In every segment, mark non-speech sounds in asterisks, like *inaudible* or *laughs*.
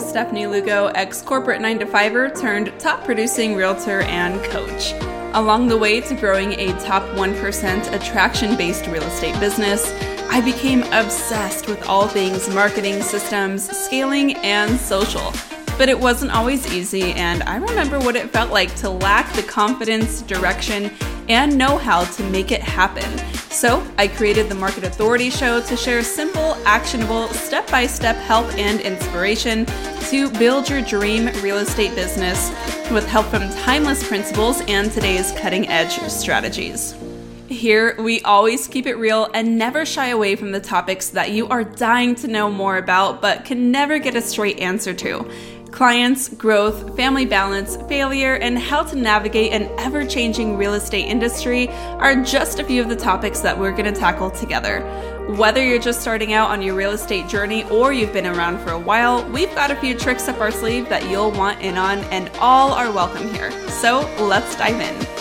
Stephanie Lugo, ex corporate 9 to 5er turned top producing realtor and coach. Along the way to growing a top 1% attraction based real estate business, I became obsessed with all things marketing systems, scaling, and social. But it wasn't always easy, and I remember what it felt like to lack the confidence, direction, and know how to make it happen. So I created the Market Authority Show to share simple, actionable, step by step help and inspiration to build your dream real estate business with help from timeless principles and today's cutting edge strategies. Here, we always keep it real and never shy away from the topics that you are dying to know more about but can never get a straight answer to clients, growth, family balance, failure, and how to navigate an ever changing real estate industry are just a few of the topics that we're going to tackle together. Whether you're just starting out on your real estate journey or you've been around for a while, we've got a few tricks up our sleeve that you'll want in on, and all are welcome here. So let's dive in.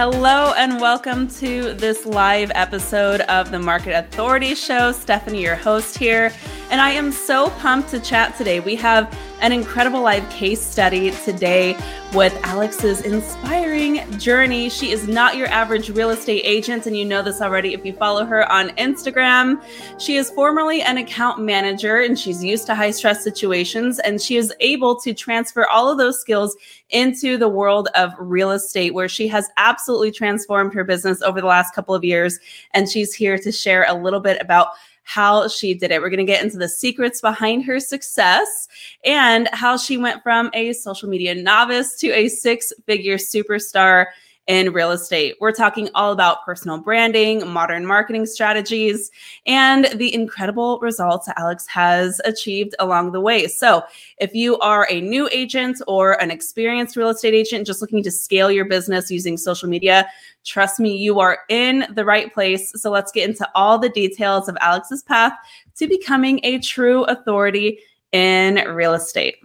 Hello, and welcome to this live episode of the Market Authority Show. Stephanie, your host here. And I am so pumped to chat today. We have an incredible live case study today with Alex's inspiring journey. She is not your average real estate agent, and you know this already if you follow her on Instagram. She is formerly an account manager and she's used to high stress situations, and she is able to transfer all of those skills into the world of real estate, where she has absolutely transformed her business over the last couple of years. And she's here to share a little bit about how she did it. We're going to get into the secrets behind her success and how she went from a social media novice to a six figure superstar in real estate. We're talking all about personal branding, modern marketing strategies, and the incredible results Alex has achieved along the way. So, if you are a new agent or an experienced real estate agent just looking to scale your business using social media, trust me, you are in the right place. So, let's get into all the details of Alex's path to becoming a true authority in real estate.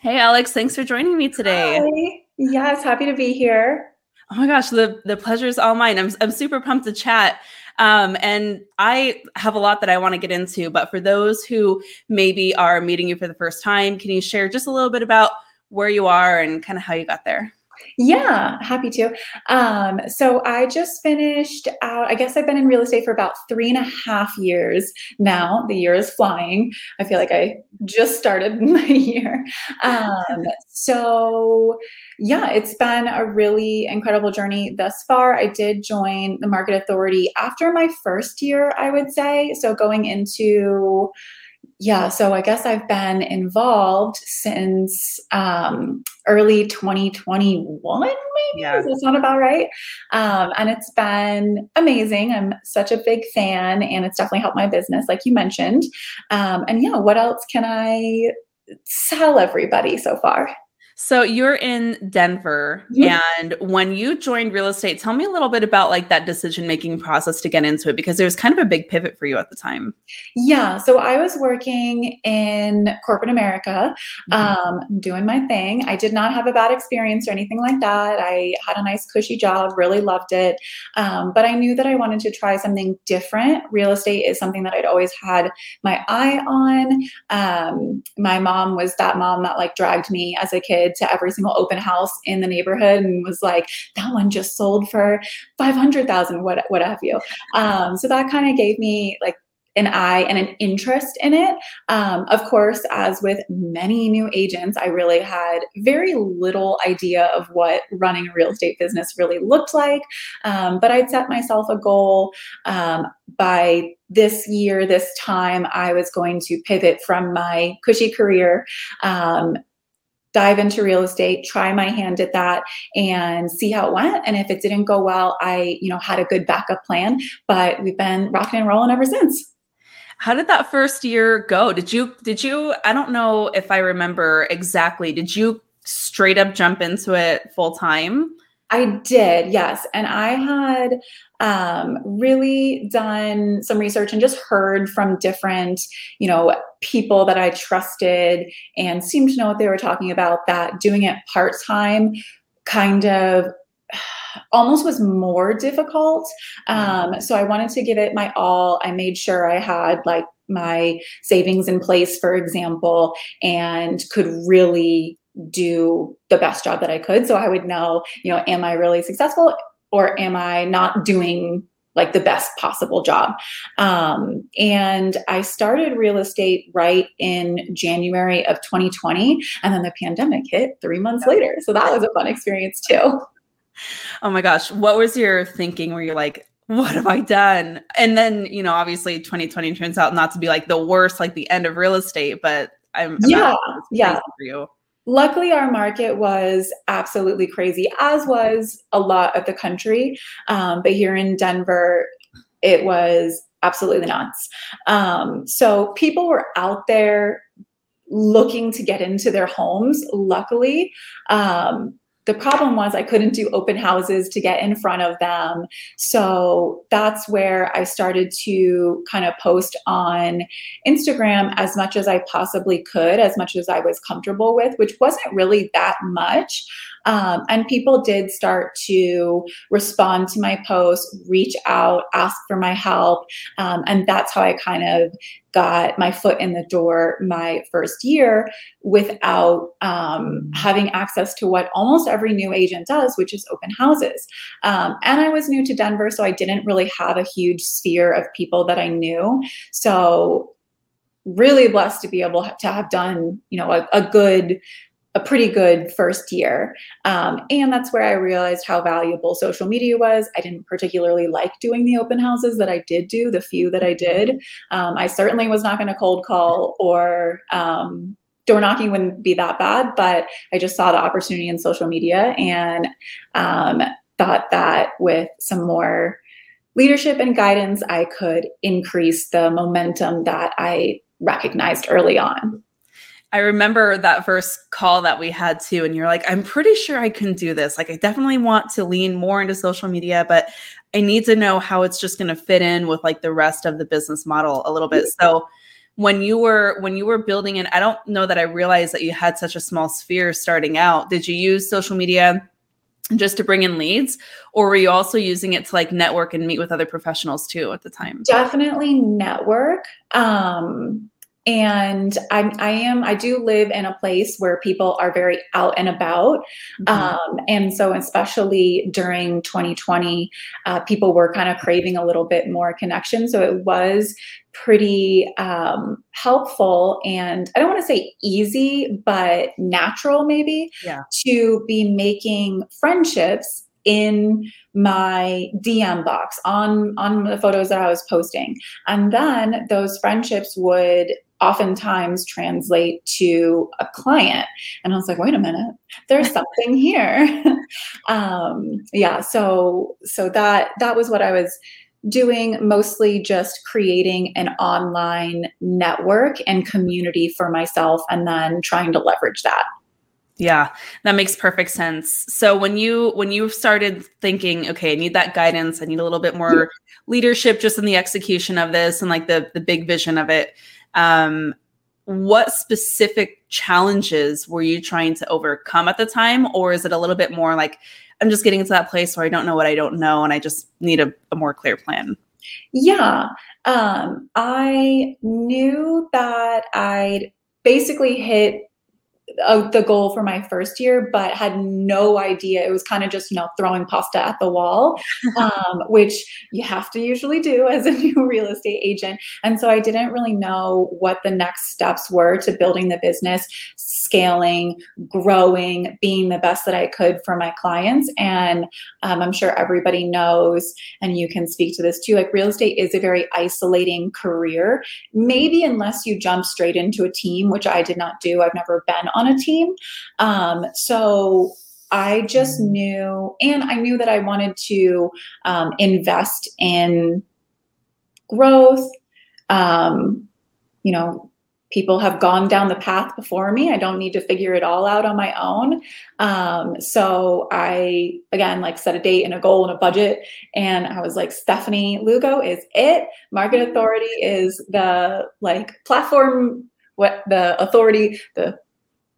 Hey, Alex, thanks for joining me today. Hi. Yes, happy to be here. Oh my gosh, the the pleasure is all mine. I'm I'm super pumped to chat. Um, and I have a lot that I want to get into, but for those who maybe are meeting you for the first time, can you share just a little bit about where you are and kind of how you got there? Yeah, happy to. Um, so I just finished out, I guess I've been in real estate for about three and a half years now. The year is flying. I feel like I just started *laughs* my year. Um, so yeah, it's been a really incredible journey thus far. I did join the Market Authority after my first year, I would say. So going into yeah, so I guess I've been involved since um, early 2021, maybe. Yeah. Does that sound about right? Um, and it's been amazing. I'm such a big fan, and it's definitely helped my business, like you mentioned. Um, and yeah, what else can I tell everybody so far? So you're in Denver mm-hmm. and when you joined real estate, tell me a little bit about like that decision making process to get into it because there was kind of a big pivot for you at the time. Yeah, so I was working in corporate America, mm-hmm. um, doing my thing. I did not have a bad experience or anything like that. I had a nice cushy job, really loved it. Um, but I knew that I wanted to try something different. Real estate is something that I'd always had my eye on. Um, my mom was that mom that like dragged me as a kid to every single open house in the neighborhood and was like, that one just sold for 500,000, what, what have you. Um, so that kind of gave me like an eye and an interest in it. Um, of course, as with many new agents, I really had very little idea of what running a real estate business really looked like. Um, but I'd set myself a goal um, by this year, this time, I was going to pivot from my cushy career um, dive into real estate, try my hand at that and see how it went. And if it didn't go well, I, you know, had a good backup plan, but we've been rocking and rolling ever since. How did that first year go? Did you did you I don't know if I remember exactly. Did you straight up jump into it full time? I did, yes. And I had um, really done some research and just heard from different, you know, people that I trusted and seemed to know what they were talking about that doing it part time kind of *sighs* almost was more difficult. Um, so I wanted to give it my all. I made sure I had like my savings in place, for example, and could really do the best job that I could. So I would know, you know, am I really successful or am I not doing like the best possible job. Um, and I started real estate right in January of 2020. And then the pandemic hit three months later. So that was a fun experience too. Oh my gosh. What was your thinking where you're like, what have I done? And then, you know, obviously 2020 turns out not to be like the worst, like the end of real estate, but I'm, yeah, yeah. For you. Luckily, our market was absolutely crazy, as was a lot of the country. Um, but here in Denver, it was absolutely nuts. Um, so people were out there looking to get into their homes. Luckily, um, the problem was I couldn't do open houses to get in front of them. So that's where I started to kind of post on Instagram as much as I possibly could, as much as I was comfortable with, which wasn't really that much. Um, and people did start to respond to my posts, reach out, ask for my help. Um, and that's how I kind of got my foot in the door my first year without um, having access to what almost every new agent does, which is open houses. Um, and I was new to Denver, so I didn't really have a huge sphere of people that I knew. So really blessed to be able to have done you know a, a good a pretty good first year. Um, and that's where I realized how valuable social media was. I didn't particularly like doing the open houses that I did do, the few that I did. Um, I certainly was not going to cold call or um, door knocking wouldn't be that bad, but I just saw the opportunity in social media and um, thought that with some more leadership and guidance, I could increase the momentum that I recognized early on. I remember that first call that we had too, and you're like, I'm pretty sure I can do this. Like, I definitely want to lean more into social media, but I need to know how it's just going to fit in with like the rest of the business model a little bit. So, when you were when you were building it, I don't know that I realized that you had such a small sphere starting out. Did you use social media just to bring in leads, or were you also using it to like network and meet with other professionals too at the time? Definitely network. Um, and I'm, I am, I do live in a place where people are very out and about. Mm-hmm. Um, and so, especially during 2020, uh, people were kind of craving a little bit more connection. So, it was pretty um, helpful and I don't want to say easy, but natural maybe yeah. to be making friendships in my DM box on on the photos that I was posting. And then those friendships would oftentimes translate to a client. And I was like, wait a minute, there's something here. *laughs* um, yeah, so so that that was what I was doing mostly just creating an online network and community for myself and then trying to leverage that. Yeah that makes perfect sense. So when you when you started thinking okay i need that guidance. I need a little bit more leadership just in the execution of this and like the the big vision of it um, what specific challenges were you trying to overcome at the time? Or is it a little bit more like, I'm just getting to that place where I don't know what I don't know and I just need a, a more clear plan? Yeah. Um, I knew that I'd basically hit uh, the goal for my first year, but had no idea. It was kind of just, you know, throwing pasta at the wall, *laughs* um, which you have to usually do as a *laughs* new real estate agent. And so I didn't really know what the next steps were to building the business, scaling, growing, being the best that I could for my clients. And um, I'm sure everybody knows, and you can speak to this too, like real estate is a very isolating career. Maybe unless you jump straight into a team, which I did not do. I've never been on a team. Um, so I just knew, and I knew that I wanted to um, invest in growth. Um, you know, people have gone down the path before me. I don't need to figure it all out on my own. Um, so I, again, like set a date and a goal and a budget. And I was like, Stephanie Lugo is it. Market Authority is the like platform, what the authority, the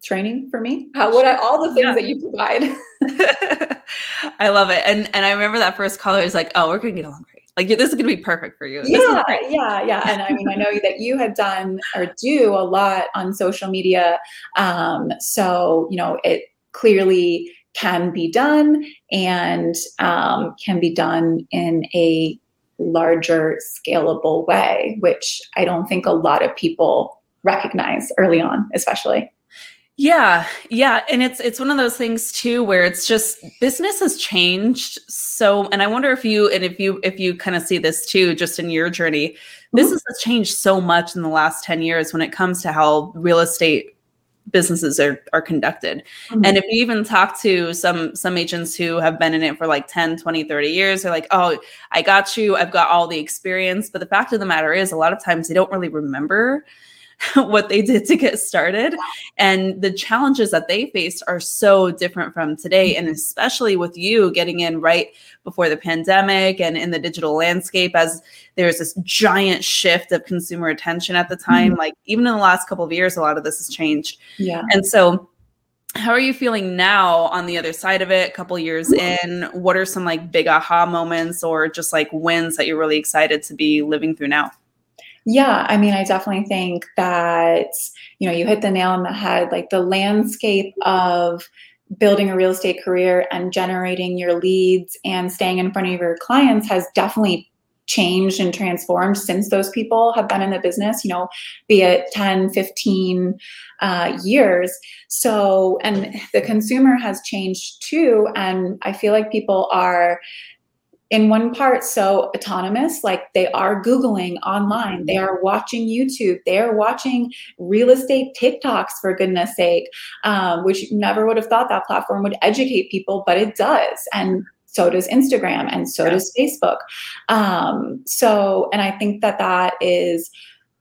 training for me? How would I all the things yeah. that you provide? *laughs* I love it. And and I remember that first call, I was like, oh, we're gonna get along great. Like this is gonna be perfect for you. yeah, yeah, yeah. And I mean, I know that you have done or do a lot on social media. Um, so you know, it clearly can be done and um, can be done in a larger scalable way, which I don't think a lot of people recognize early on, especially. Yeah, yeah, and it's it's one of those things too where it's just business has changed so and I wonder if you and if you if you kind of see this too just in your journey. Mm-hmm. Business has changed so much in the last 10 years when it comes to how real estate businesses are are conducted. Mm-hmm. And if you even talk to some some agents who have been in it for like 10, 20, 30 years, they're like, "Oh, I got you. I've got all the experience." But the fact of the matter is a lot of times they don't really remember *laughs* what they did to get started. And the challenges that they faced are so different from today. And especially with you getting in right before the pandemic and in the digital landscape, as there's this giant shift of consumer attention at the time. Mm-hmm. Like even in the last couple of years, a lot of this has changed. Yeah. And so how are you feeling now on the other side of it a couple years in what are some like big aha moments or just like wins that you're really excited to be living through now yeah, I mean, I definitely think that, you know, you hit the nail on the head. Like the landscape of building a real estate career and generating your leads and staying in front of your clients has definitely changed and transformed since those people have been in the business, you know, be it 10, 15 uh, years. So, and the consumer has changed too. And I feel like people are in one part so autonomous like they are googling online they are watching youtube they are watching real estate tiktoks for goodness sake um, which never would have thought that platform would educate people but it does and so does instagram and so yeah. does facebook um, so and i think that that is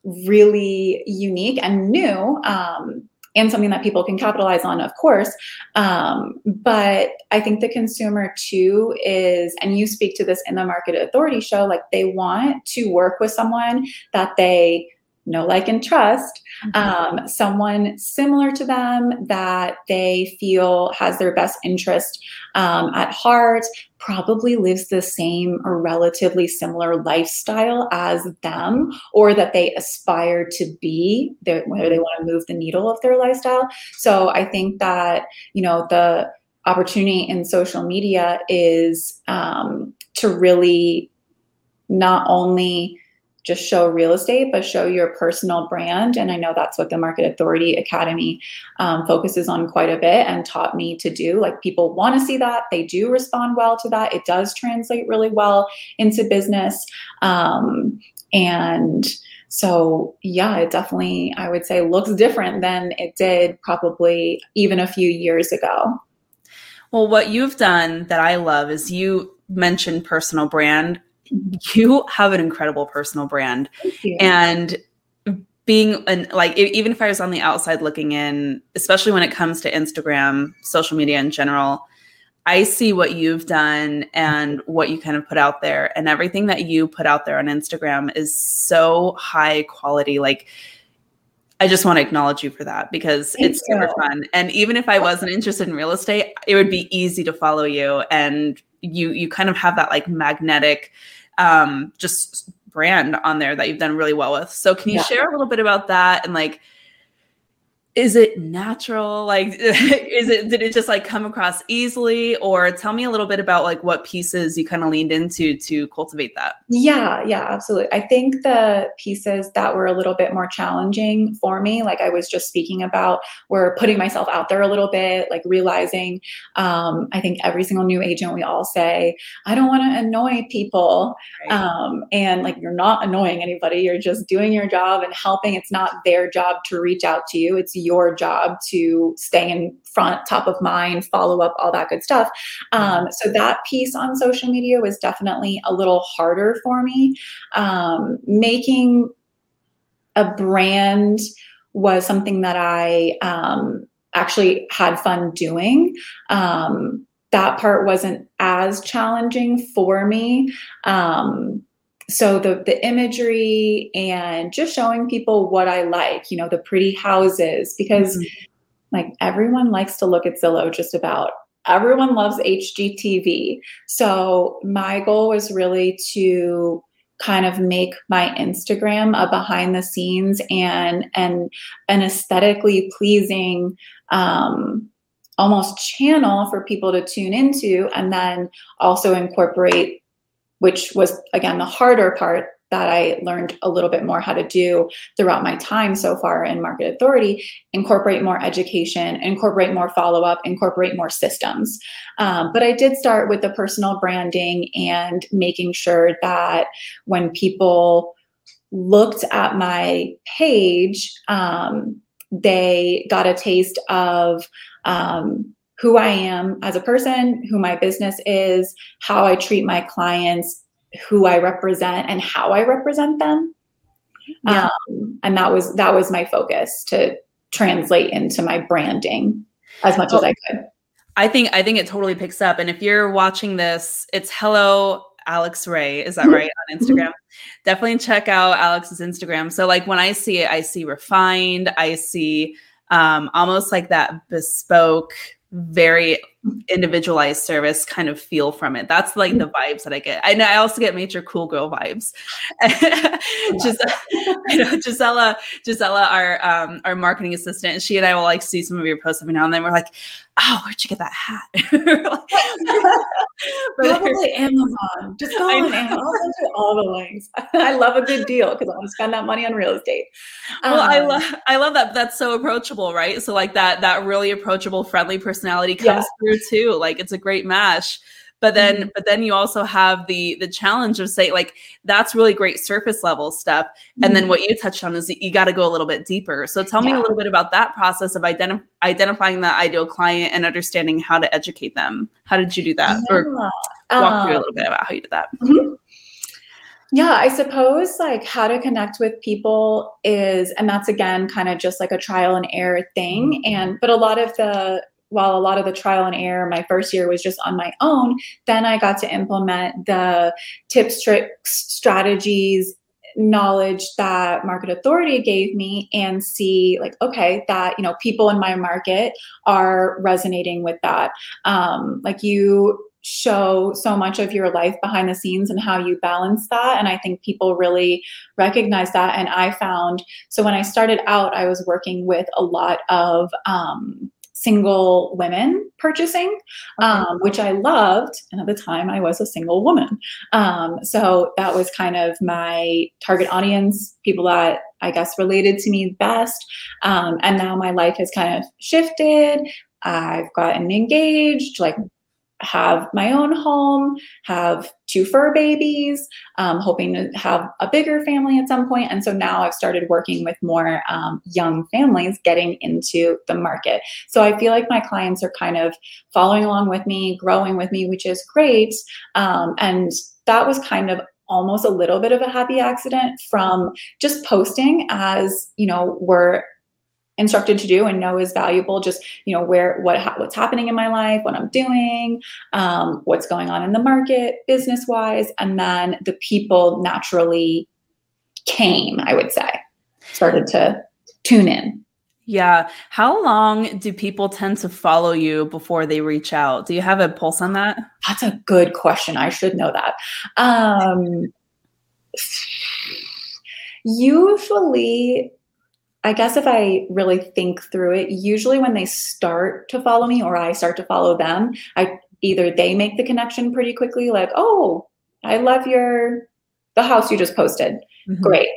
really unique and new um, and something that people can capitalize on, of course. Um, but I think the consumer too is, and you speak to this in the Market Authority show, like they want to work with someone that they know, like, and trust, mm-hmm. um, someone similar to them that they feel has their best interest um, at heart, probably lives the same or relatively similar lifestyle as them, or that they aspire to be, whether they want to move the needle of their lifestyle. So I think that, you know, the opportunity in social media is um, to really not only just show real estate, but show your personal brand. And I know that's what the Market Authority Academy um, focuses on quite a bit and taught me to do. Like people want to see that, they do respond well to that. It does translate really well into business. Um, and so, yeah, it definitely, I would say, looks different than it did probably even a few years ago. Well, what you've done that I love is you mentioned personal brand you have an incredible personal brand. And being an like even if i was on the outside looking in especially when it comes to instagram social media in general i see what you've done and what you kind of put out there. And everything that you put out there on instagram is so high quality. Like I just want to acknowledge you for that because Thank it's super fun. And even if I wasn't interested in real estate, it would be easy to follow you. And you you kind of have that like magnetic um, just brand on there that you've done really well with. So can you yeah. share a little bit about that and like is it natural? Like *laughs* is it did it just like come across easily? Or tell me a little bit about like what pieces you kind of leaned into to cultivate that. Yeah yeah absolutely. I think the pieces that were a little bit more challenging for me like i was just speaking about were putting myself out there a little bit like realizing um, i think every single new agent we all say i don't want to annoy people right. um, and like you're not annoying anybody you're just doing your job and helping. It's not their job to reach out to you it's your job to stay in front, top of mind, follow up, all that good stuff. Um, so that piece on social media was definitely a little harder for me. Um, making a brand was something that I um, actually had fun doing. Um, that part wasn't as challenging for me. Um, so the the imagery and just showing people what I like, you know, the pretty houses because mm-hmm. like everyone likes to look at Zillow just about. Everyone loves HGTV. So my goal was really to kind of make my Instagram a behind the scenes and and an aesthetically pleasing um, almost channel for people to tune into and then also incorporate which was again the harder part that I learned a little bit more how to do throughout my time so far in market authority incorporate more education, incorporate more follow up, incorporate more systems. Um, but I did start with the personal branding and making sure that when people looked at my page, um, they got a taste of um, who I am as a person, who my business is, how I treat my clients, who I represent and how I represent them. Yeah. Um, and that was that was my focus to translate into my branding as much as I could. I think I think it totally picks up. And if you're watching this, it's hello Alex Ray. Is that right on *laughs* Instagram? Mm-hmm. Definitely check out Alex's Instagram. So like when I see it, I see refined. I see um, almost like that bespoke very individualized service kind of feel from it. That's like the vibes that I get. And I also get major cool girl vibes. *laughs* Just *laughs* you know, Gisella, Gisella, our um our marketing assistant, she and I will like see some of your posts every now and then. We're like, oh, where'd you get that hat? *laughs* Probably Amazon. Just go on Amazon. I'll send you all the links. *laughs* I love a good deal because I want to spend that money on real estate. Well, um, I love I love that. That's so approachable, right? So like that that really approachable, friendly personality comes yeah. through too. Like it's a great match but then mm-hmm. but then you also have the the challenge of say like that's really great surface level stuff mm-hmm. and then mm-hmm. what you touched on is you got to go a little bit deeper so tell yeah. me a little bit about that process of identi- identifying the ideal client and understanding how to educate them how did you do that yeah. or walk um, through a um, little bit about how you did that mm-hmm. Yeah, I suppose like how to connect with people is, and that's again kind of just like a trial and error thing. Mm-hmm. And, but a lot of the while a lot of the trial and error my first year was just on my own, then I got to implement the tips, tricks, strategies, knowledge that market authority gave me and see like okay that you know people in my market are resonating with that. Um like you show so much of your life behind the scenes and how you balance that and i think people really recognize that and i found so when i started out i was working with a lot of um single women purchasing, um, which I loved. And at the time, I was a single woman. Um, so that was kind of my target audience, people that I guess related to me best. Um, and now my life has kind of shifted. I've gotten engaged, like have my own home, have two fur babies, um, hoping to have a bigger family at some point. And so now I've started working with more um, young families getting into the market. So I feel like my clients are kind of following along with me, growing with me, which is great. Um, and that was kind of almost a little bit of a happy accident from just posting as you know we're instructed to do and know is valuable just you know where what what's happening in my life what i'm doing um, what's going on in the market business wise and then the people naturally came i would say started to tune in. Yeah. How long do people tend to follow you before they reach out? Do you have a pulse on that? That's a good question. I should know that. Um *sighs* usually I guess if I really think through it, usually when they start to follow me or I start to follow them, I either they make the connection pretty quickly, like, oh, I love your the house you just posted. Mm-hmm. Great.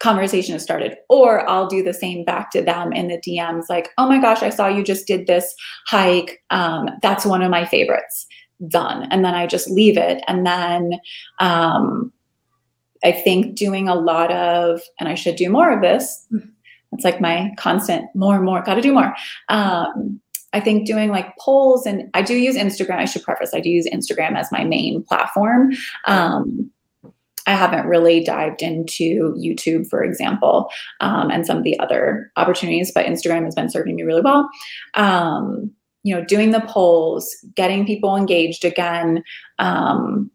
Conversation has started. Or I'll do the same back to them in the DMs, like, oh my gosh, I saw you just did this hike. Um, that's one of my favorites. Done. And then I just leave it. And then um I think doing a lot of, and I should do more of this, It's like my constant more and more, got to do more. Um, I think doing like polls and I do use Instagram. I should preface, I do use Instagram as my main platform. Um, I haven't really dived into YouTube, for example, um, and some of the other opportunities, but Instagram has been serving me really well. Um, you know, doing the polls, getting people engaged again, um,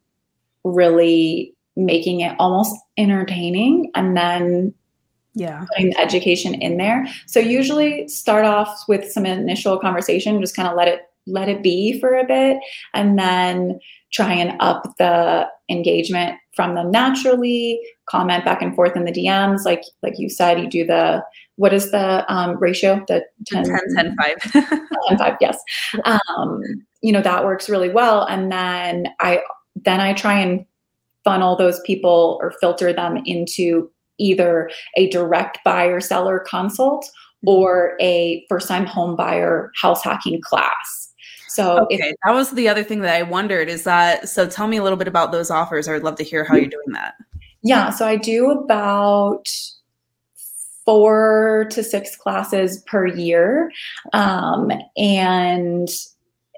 really making it almost entertaining, and then yeah. putting the education in there. So usually start off with some initial conversation just kind of let it let it be for a bit and then try and up the engagement from them naturally comment back and forth in the dms like like you said you do the what is the um, ratio? The 10 10 10 5 *laughs* 10 5 yes. *laughs* Um, you know that works really well and then i then i try and funnel those people or filter them into either a direct buyer seller consult mm-hmm. or a first time home buyer house hacking class. So okay, if, that was the other thing that I wondered is that so tell me a little bit about those offers. I would love to hear how you're doing that. Yeah, so I do about four to six classes per year. Um, and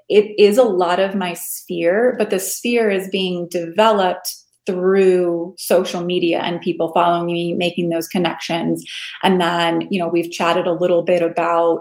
it is a lot of my sphere, but the sphere is being developed through social media and people following me, making those connections. And then, you know, we've chatted a little bit about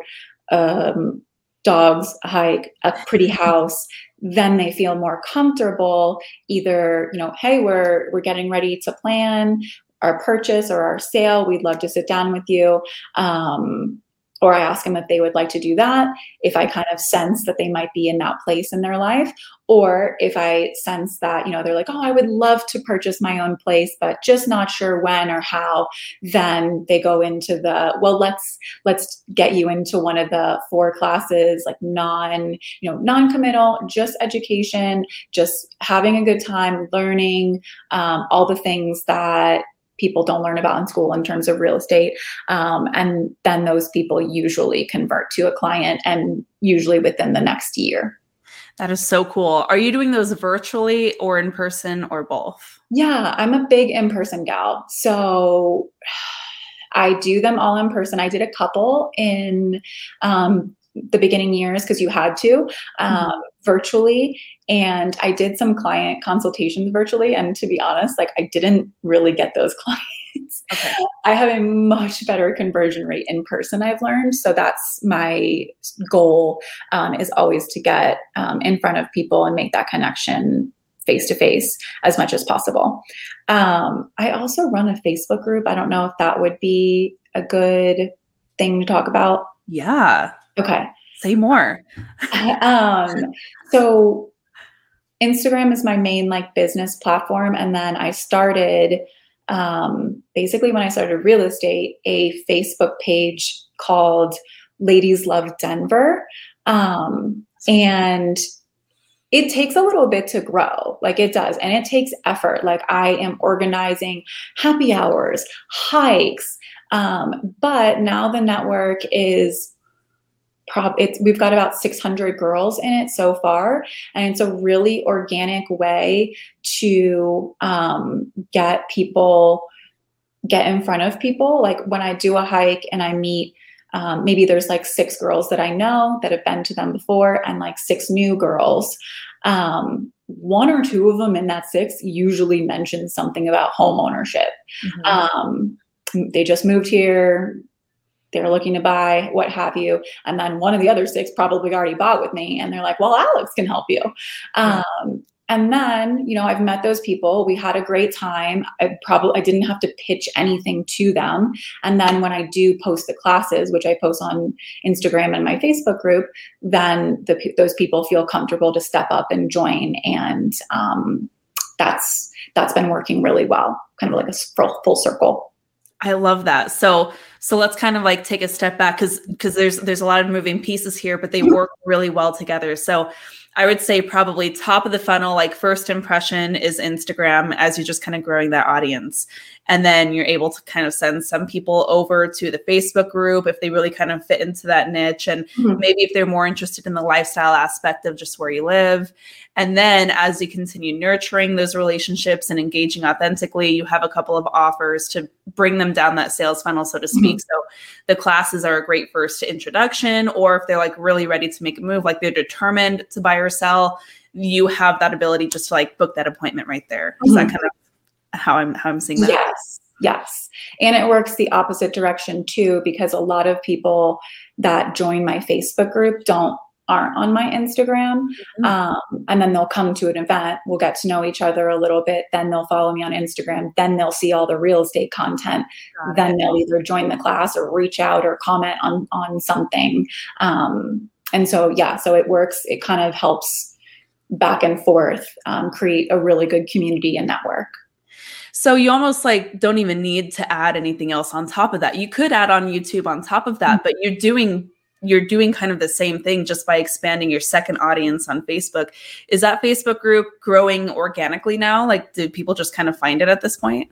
um, dogs, a hike, a pretty *laughs* house. Then they feel more comfortable. Either, you know, hey, we're we're getting ready to plan our purchase or our sale. We'd love to sit down with you. Um, or I ask them if they would like to do that, if I kind of sense that they might be in that place in their life, or if I sense that, you know, they're like, oh, I would love to purchase my own place, but just not sure when or how, then they go into the, well, let's let's get you into one of the four classes, like non, you know, non-committal, just education, just having a good time, learning um, all the things that people don't learn about in school in terms of real estate. Um, and then those people usually convert to a client and usually within the next year. That is so cool. Are you doing those virtually or in person or both? Yeah, I'm a big in person gal. So *sighs* I do them all in person. I did a couple in um, the beginning years because you had to um, mm-hmm. virtually. And i did some client consultations virtually and to be honest like i didn't really get those *laughs* clients. Okay. i have a much better conversion rate in person i've learned. So that's my goal um, is always to get um, in front of people and make that connection face to face as much as possible. Um, i also run a facebook group. I don't know if that would be a good thing to talk about. Yeah Okay. Say more. *laughs* um, so Instagram is my main like business platform. And then I started um, basically when I started real estate, a Facebook page called Ladies Love Denver. Um, and it takes a little bit to grow like it does and it takes effort like i am organizing happy hours hikes um, but now the network is prob it's we've got about 600 girls in it so far and it's a really organic way to um, get people get in front of people like when i do a hike and i meet um, maybe there's like six girls that i know that have been to them before and like six new girls um, one or two of them in that six usually mention something about home ownership mm-hmm. um, they just moved here they're looking to buy, what have you. And then one of the other six probably already bought with me. And they're like, well, Alex can help you. Um, and then, you know, I've met those people. We had a great time. I probably I didn't have to pitch anything to them. And then when I do post the classes, which I post on Instagram and my Facebook group, then the, those people feel comfortable to step up and join. And um, that's that's been working really well, kind of like a full, full circle. I love that. So so let's kind of like take a step back because because there's there's a lot of moving pieces here, but they work really well together. So I would say probably top of the funnel, like first impression is Instagram as you're just kind of growing that audience. And then you're able to kind of send some people over to the Facebook group if they really kind of fit into that niche. And mm-hmm. maybe if they're more interested in the lifestyle aspect of just where you live. And then as you continue nurturing those relationships and engaging authentically, you have a couple of offers to bring them down that sales funnel, so to speak. Mm-hmm. So the classes are a great first introduction, or if they're like really ready to make a move, like they're determined to buy or sell, you have that ability just to like book that appointment right there. Is mm-hmm. that kind of how I'm how I'm seeing that. Yes. Yes. And it works the opposite direction too, because a lot of people that join my Facebook group don't aren't on my Instagram. Mm-hmm. Um, and then they'll come to an event. We'll get to know each other a little bit. Then they'll follow me on Instagram. Then they'll see all the real estate content. Got then it. they'll either join the class or reach out or comment on on something. Um, and so yeah, so it works. It kind of helps back and forth um, create a really good community and network. So you almost like don't even need to add anything else on top of that. You could add on YouTube on top of that, mm-hmm. but you're doing you're doing kind of the same thing just by expanding your second audience on Facebook. Is that Facebook group growing organically now? Like do people just kind of find it at this point?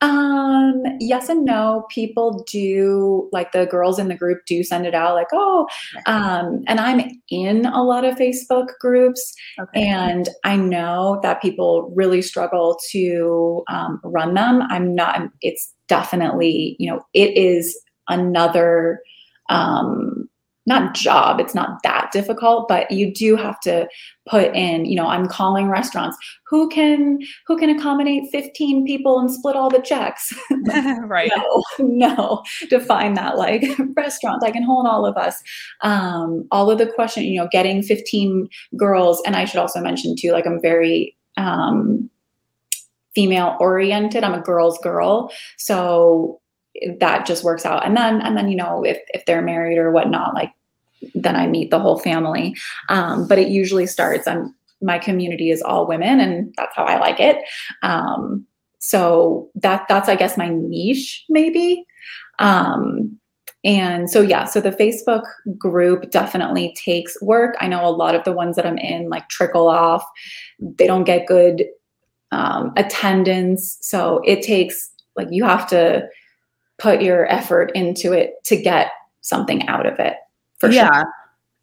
Um, yes and no. People do like the girls in the group do send it out like, oh, um, and I'm in a lot of Facebook groups okay. and I know that people really struggle to um, run them. I'm not, it's definitely, you know, it is another um not job it's not that difficult but you do have to put in you know i'm calling restaurants. Who can who can accommodate 15 people and split all the checks? *laughs* *laughs* Right. no no define that like *laughs* restaurants i can hold all of us. Um all of the question you know getting 15 girls and i should also mention too like i'm very um female oriented i'm a girl's girl. So that just works out. And then and then you know if if they're married or whatnot like then i meet the whole family. Um, but it usually starts i'm my community is all women and that's how i like it. Um, so that that's i guess my niche maybe. Um, and so yeah so the facebook group definitely takes work. I know a lot of the ones that i'm in like trickle off. They don't get good um, attendance. So it takes like you have to put your effort into it to get something out of it. For yeah, sure.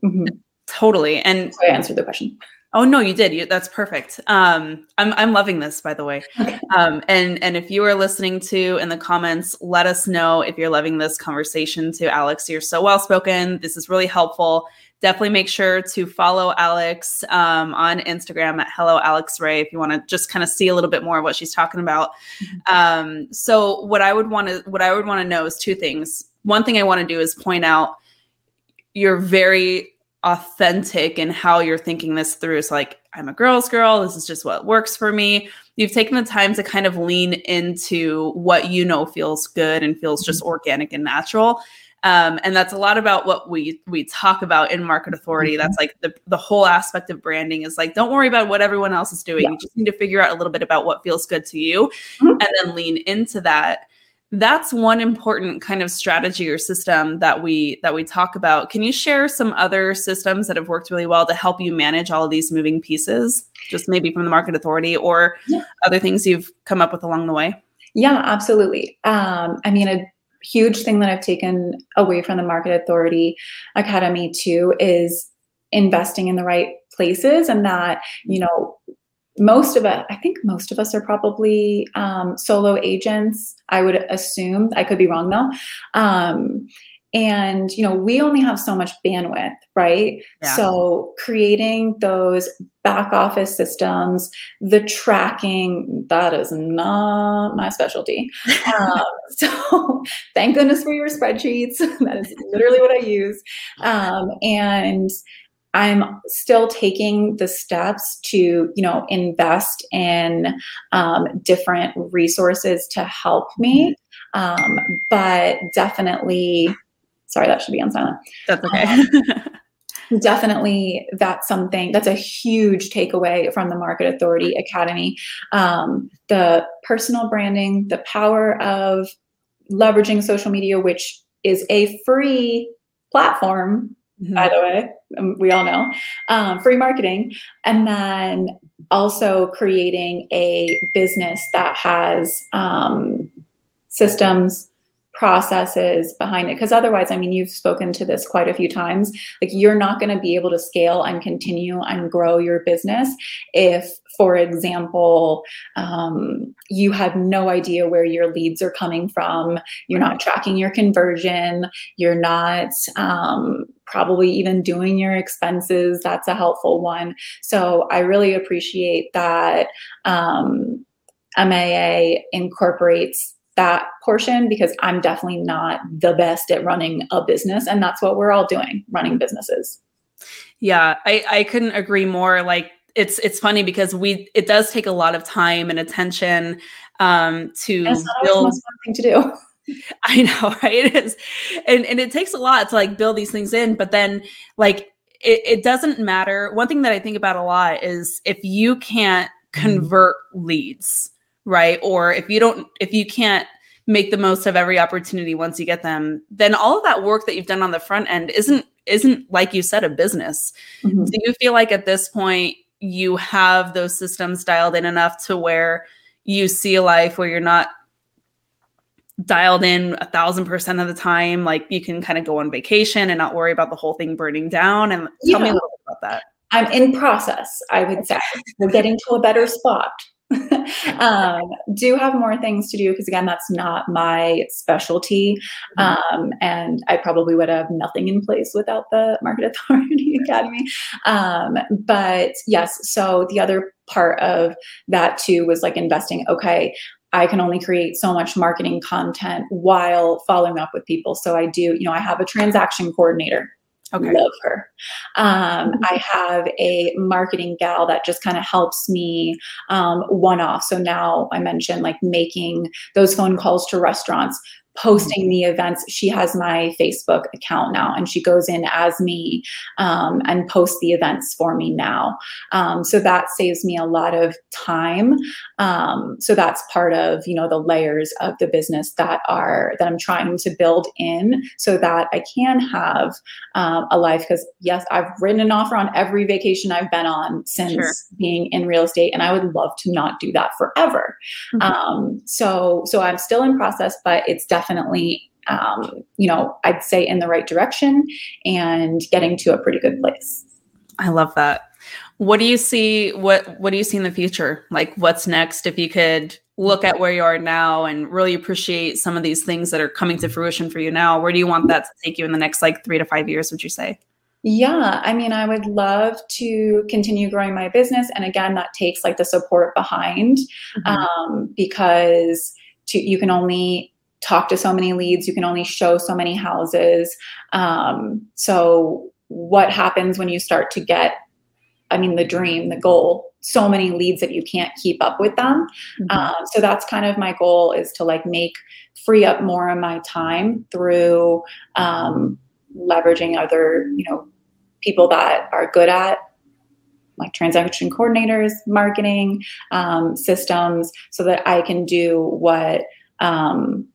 Mm-hmm. totally. And so I answered the question. Oh no, you did. You, that's perfect. Um, I'm I'm loving this, by the way. Okay. Um, and and if you are listening to in the comments, let us know if you're loving this conversation. To Alex, you're so well spoken. This is really helpful definitely make sure to follow Alex um, on Instagram at Hello Alex Ray if you want to just kind of see a little bit more of what she's talking about. Mm-hmm. Um, so what I would want to what I would want to know is two things. One thing I want to do is point out you're very authentic in how you're thinking this through. It's like I'm a girl's girl. This is just what works for me. You've taken the time to kind of lean into what you know feels good and feels just mm-hmm. organic and natural um, and that's a lot about what we we talk about in market authority that's mm-hmm. like the, the whole aspect of branding is like don't worry about what everyone else is doing yeah. you just need to figure out a little bit about what feels good to you mm-hmm. and then lean into that that's one important kind of strategy or system that we that we talk about can you share some other systems that have worked really well to help you manage all of these moving pieces just maybe from the market authority or yeah. other things you've come up with along the way yeah absolutely um, i mean a huge thing that I've taken away from the Market Authority Academy too is investing in the right places and that, you know, most of us, I think most of us are probably um, solo agents. I would assume. I could be wrong though. Um, and you know we only have so much bandwidth right? Yeah. so creating those back office systems the tracking that is not my specialty. *laughs* Um, so *laughs* thank goodness for your spreadsheets. *laughs* That is literally what i use. Um, and i'm still taking the steps to you know invest in um, different resources to help me. Um, but definitely Sorry, that should be on silent. That's okay. Um, *laughs* definitely, that's something that's a huge takeaway from the Market Authority Academy. Um, the personal branding, the power of leveraging social media, which is a free platform Mm-hmm. by the way, um, we all know, um, free marketing, and then also creating a business that has um, systems, processes behind it. Because otherwise i mean you've spoken to this quite a few times like you're not going to be able to scale and continue and grow your business if for example um, you have no idea where your leads are coming from you're not tracking your conversion you're not um, probably even doing your expenses that's a helpful one. So i really appreciate that um, maa incorporates that portion because I'm definitely not the best at running a business. And that's what we're all doing running businesses. Yeah, I, I couldn't agree more. Like it's it's funny because we it does take a lot of time and attention um to build the thing to do. *laughs* I know, *laughs* right? It is. And and it takes a lot to like build these things in, but then like it, it doesn't matter. One thing that I think about a lot is if you can't mm-hmm. convert leads, right? Or if you don't if you can't make the most of every opportunity once you get them, then all of that work that you've done on the front end isn't isn't like you said a business. Mm-hmm. Do you feel like at this point you have those systems dialed in enough to where you see a life where you're not dialed in a thousand percent of the time like you can kind of go on vacation and not worry about the whole thing burning down and tell yeah. me a little bit about that i'm in process i would say we're getting to a better spot *laughs* um, do have more things to do because again that's not my specialty mm-hmm. um, and i probably would have nothing in place without the market *laughs* authority academy um, but yes so the other part of that too was like investing okay I can only create so much marketing content while following up with people. So I do, you know, I have a transaction coordinator. Okay. Love her. Um, I have a marketing gal that just kind of helps me um, one off. So now I mentioned like making those phone calls to restaurants, posting the events. She has my Facebook account now, and she goes in as me um, and posts the events for me now. Um, so that saves me a lot of time. Um, so that's part of you know the layers of the business that are that I'm trying to build in, so that I can have um, a life. Because yes, I've written an offer on every vacation I've been on since sure. being in real estate, and I would love to not do that forever. Mm-hmm. Um, so so I'm still in process, but it's definitely definitely, um, you know, I'd say in the right direction and getting to a pretty good place. I love that. What do you see? What What do you see in the future? Like, what's next? If you could look at where you are now and really appreciate some of these things that are coming to fruition for you now, where do you want that to take you in the next like three to five years? Would you say? Yeah, I mean, I would love to continue growing my business, and again, that takes like the support behind, mm-hmm. um, because to, you can only talk to so many leads. You can only show so many houses. Um, so what happens when you start to get i mean the dream the goal so many leads that you can't keep up with them? Mm-hmm. um, so that's kind of my goal is to like make free up more of my time through um, leveraging other you know people that are good at like transaction coordinators marketing um, systems so that i can do what um,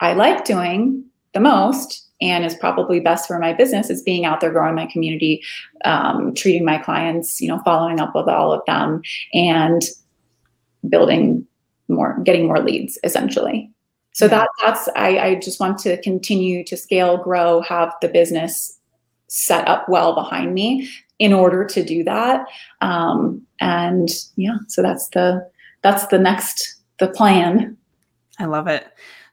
I like doing the most and is probably best for my business is being out there growing my community um, treating my clients you know following up with all of them and building more getting more leads essentially. So yeah. that that's I, I just want to continue to scale grow have the business set up well behind me in order to do that. Um, and yeah so that's the that's the next the plan. I love it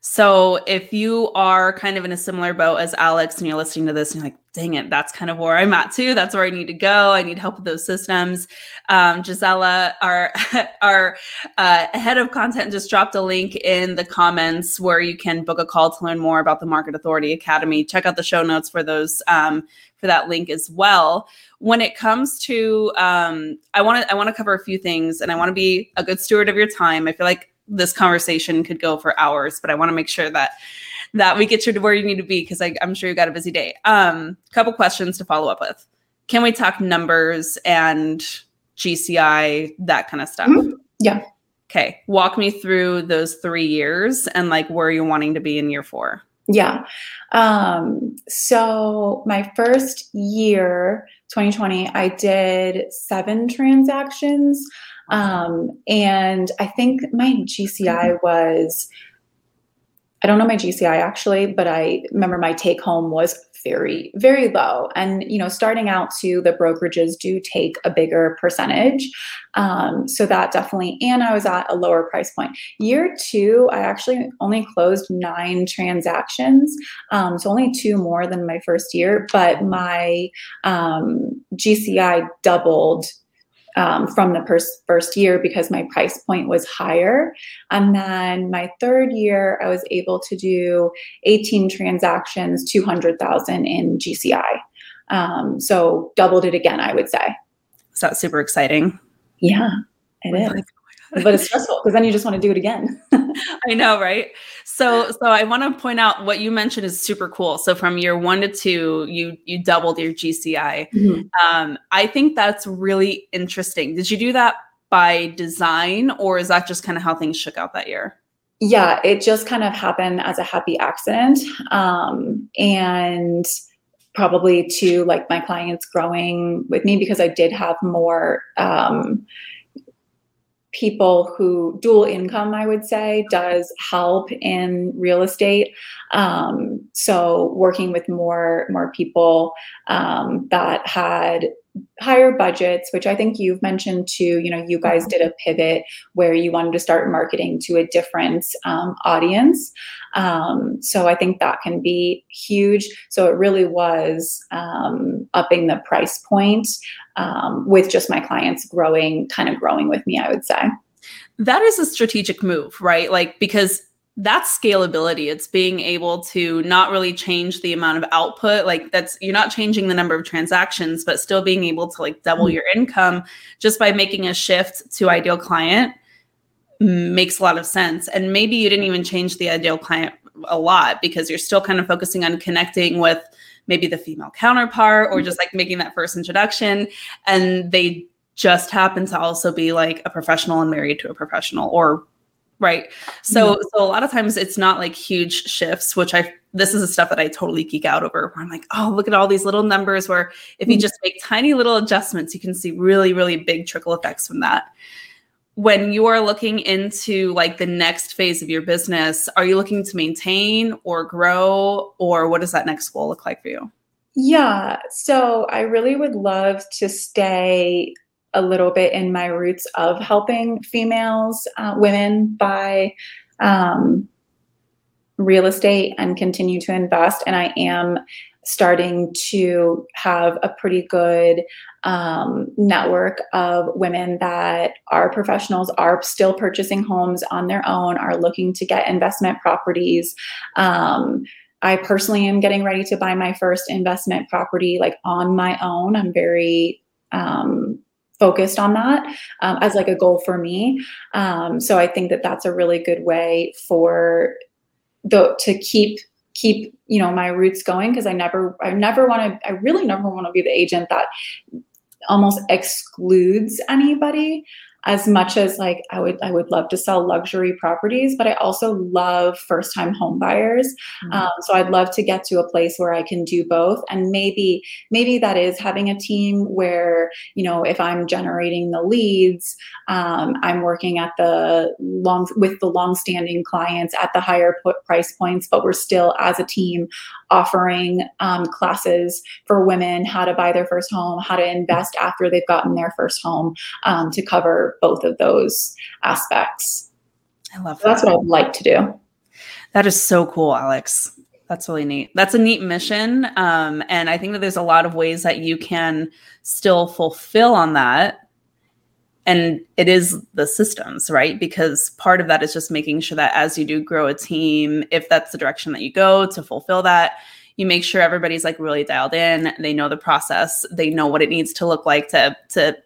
so if you are kind of in a similar boat as Alex and you're listening to this and you're like, dang it, that's kind of where I'm at too. That's where I need to go. I need help with those systems. Um, Gisela, our *laughs* our uh, head of content, just dropped a link in the comments where you can book a call to learn more about the Market Authority Academy. Check out the show notes for those um, for that link as well. When it comes to, um, I want to I want to cover a few things, and I want to be a good steward of your time. I feel like this conversation could go for hours, but I want to make sure that that we get you to where you need to be because I'm sure you got a busy day. Um, couple questions to follow up with. Can we talk numbers and GCI, that kind of stuff? Mm-hmm. Yeah. Okay. Walk me through those three years and like where you're wanting to be in year four. Yeah. Um, so my first year, 2020, I did seven transactions. Um, and I think my GCI was, I don't know my GCI actually, but I remember my take home was very, very low. And, you know, starting out too, the brokerages do take a bigger percentage. Um, so that definitely, and I was at a lower price point. Year two, I actually only closed nine transactions. Um, so only two more than my first year, but my um, GCI doubled um, from the pers- first year because my price point was higher. And then my third year, I was able to do 18 transactions, 200,000 in GCI. Um, so doubled it again, I would say. So that's super exciting. Yeah, it is. But it's stressful because then you just want to do it again. *laughs* I know, right? So, so I want to point out what you mentioned is super cool. So, from year one to two, you you doubled your GCI. Mm-hmm. Um, I think that's really interesting. Did you do that by design, or is that just kind of how things shook out that year? Yeah, it just kind of happened as a happy accident, um, and probably to like my clients growing with me because I did have more. Um, people who dual income, I would say, does help in real estate. Um, so working with more more people um, that had higher budgets which i think you've mentioned too you know you guys mm-hmm. did a pivot where you wanted to start marketing to a different um, audience. Um, so i think that can be huge. So it really was um, upping the price point um, with just my clients growing kind of growing with me i would say. That is a strategic move right? Like because that's scalability it's being able to not really change the amount of output like that's you're not changing the number of transactions but still being able to like double mm-hmm. your income just by making a shift to ideal client makes a lot of sense and maybe you didn't even change the ideal client a lot because you're still kind of focusing on connecting with maybe the female counterpart or mm-hmm. just like making that first introduction and they just happen to also be like a professional and married to a professional or right. So so a lot of times it's not like huge shifts which i this is the stuff that i totally geek out over where i'm like oh look at all these little numbers where if you mm-hmm. just make tiny little adjustments you can see really really big trickle effects from that. When you are looking into like the next phase of your business are you looking to maintain or grow or what does that next goal look like for you? Yeah. So i really would love to stay a little bit in my roots of helping females, uh, women buy um, real estate and continue to invest. And I am starting to have a pretty good um, network of women that are professionals, are still purchasing homes on their own, are looking to get investment properties. Um, I personally am getting ready to buy my first investment property like on my own. I'm very um, focused on that um, as like a goal for me. Um, so I think that that's a really good way for the to keep keep you know my roots going because I never I never want to I really never want to be the agent that almost excludes anybody as much as like I would I would love to sell luxury properties, but I also love first time home buyers. Mm-hmm. Um, so I'd love to get to a place where I can do both, and maybe maybe that is having a team where you know if I'm generating the leads, um, I'm working at the long with the long standing clients at the higher put price points, but we're still as a team offering um, classes for women how to buy their first home, how to invest after they've gotten their first home um, to cover both of those aspects. I love so that. That's what I'd like to do. That is so cool, Alex. That's really neat. That's a neat mission. Um, and I think that there's a lot of ways that you can still fulfill on that. And it is the systems, right? Because part of that is just making sure that as you do grow a team, if that's the direction that you go to fulfill that, you make sure everybody's like really dialed in. They know the process. They know what it needs to look like to to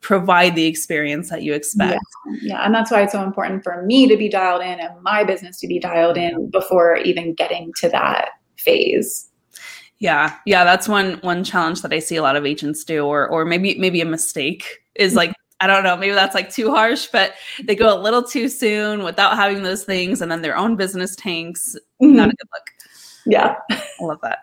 provide the experience that you expect. Yeah. yeah. And that's why it's so important for me to be dialed in and my business to be dialed in before even getting to that phase. Yeah. Yeah. That's one one challenge that I see a lot of agents do, or or maybe maybe a mistake is like I don't know, maybe that's like too harsh, but they go a little too soon without having those things and then their own business tanks. Mm-hmm. Not a good look. Yeah. *laughs* I love that.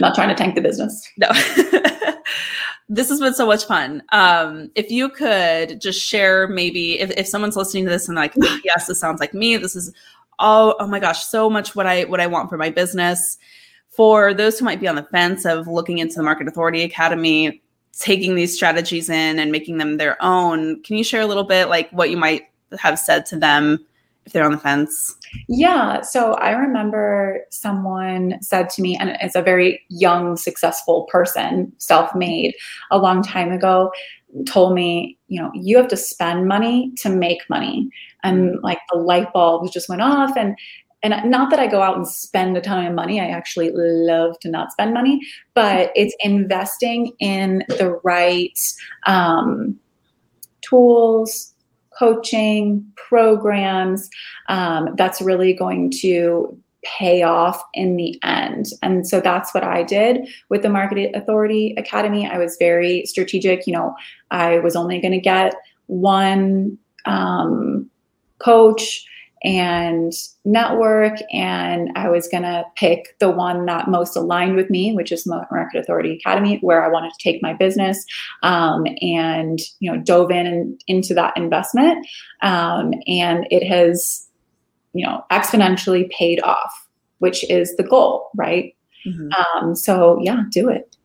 Not trying to tank the business. No. *laughs* this has been so much fun. Um, if you could just share maybe if, if someone's listening to this and like, oh, yes, this sounds like me. This is oh, oh my gosh, so much what I what I want for my business. For those who might be on the fence of looking into the Market Authority Academy, taking these strategies in and making them their own, can you share a little bit like what you might have said to them if they're on the fence? Yeah. So I remember someone said to me, and it's a very young, successful person, self made, a long time ago, told me, you know, you have to spend money to make money. And mm-hmm. like the light bulb just went off. And and not that I go out and spend a ton of money. I actually love to not spend money, but it's investing in the right um, tools, coaching, programs um, that's really going to pay off in the end. And so that's what I did with the Market Authority Academy. I was very strategic. You know, I was only going to get one um, coach and network, and I was going to pick the one that most aligned with me, which is Market Authority Academy, where I wanted to take my business, um, and you know, dove in and into that investment, um, and it has, you know, exponentially paid off, which is the goal, right? Mm-hmm. Um, so yeah, do it.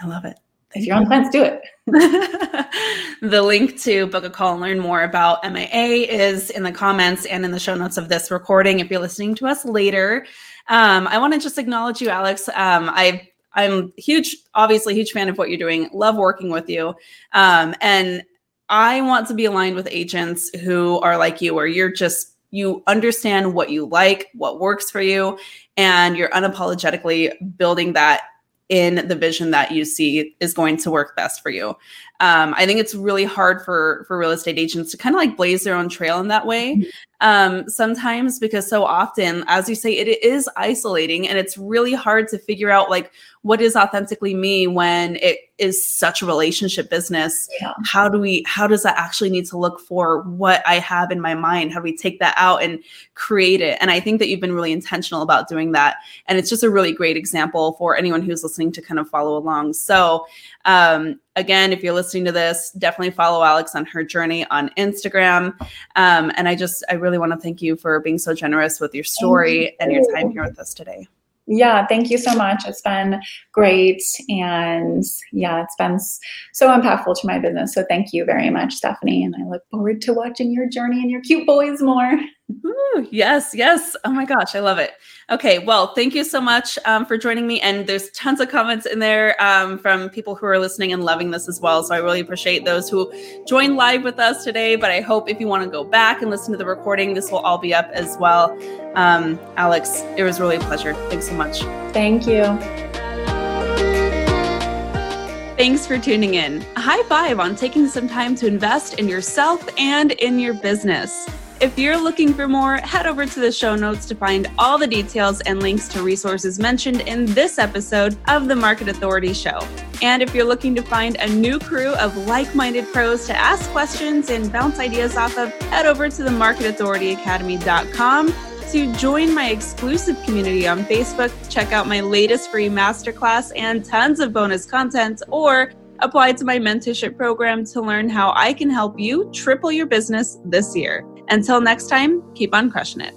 I love it. If you're on fence, do it. *laughs* the link to book a call and learn more about MAA is in the comments and in the show notes of this recording. If you're listening to us later, um, I want to just acknowledge you, Alex. Um, I I'm huge, obviously huge fan of what you're doing. Love working with you, um, and I want to be aligned with agents who are like you, where you're just you understand what you like, what works for you, and you're unapologetically building that in the vision that you see is going to work best for you. Um, I think it's really hard for for real estate agents to kind of like blaze their own trail in that way. Mm-hmm. Um, sometimes because so often, as you say, it is isolating and it's really hard to figure out like what is authentically me when it is such a relationship business yeah. how do we how does that actually need to look for what i have in my mind how do we take that out and create it and i think that you've been really intentional about doing that and it's just a really great example for anyone who's listening to kind of follow along so um, again if you're listening to this definitely follow alex on her journey on instagram um, and i just i really want to thank you for being so generous with your story and your time here with us today yeah, thank you so much. It's been great. And yeah, it's been so impactful to my business. So thank you very much, Stephanie. And I look forward to watching your journey and your cute boys more. Ooh, yes, yes. Oh my gosh, I love it. Okay, well, thank you so much um, for joining me. And there's tons of comments in there um, from people who are listening and loving this as well. So I really appreciate those who joined live with us today. But I hope if you want to go back and listen to the recording, this will all be up as well. Um, Alex, it was really a pleasure. Thanks so much. Thank you. Thanks for tuning in. A high five on taking some time to invest in yourself and in your business. If you're looking for more, head over to the show notes to find all the details and links to resources mentioned in this episode of the Market Authority Show. And if you're looking to find a new crew of like minded pros to ask questions and bounce ideas off of, head over to the marketauthorityacademy.com to join my exclusive community on Facebook, check out my latest free masterclass and tons of bonus content, or apply to my mentorship program to learn how I can help you triple your business this year. Until next time, keep on crushing it.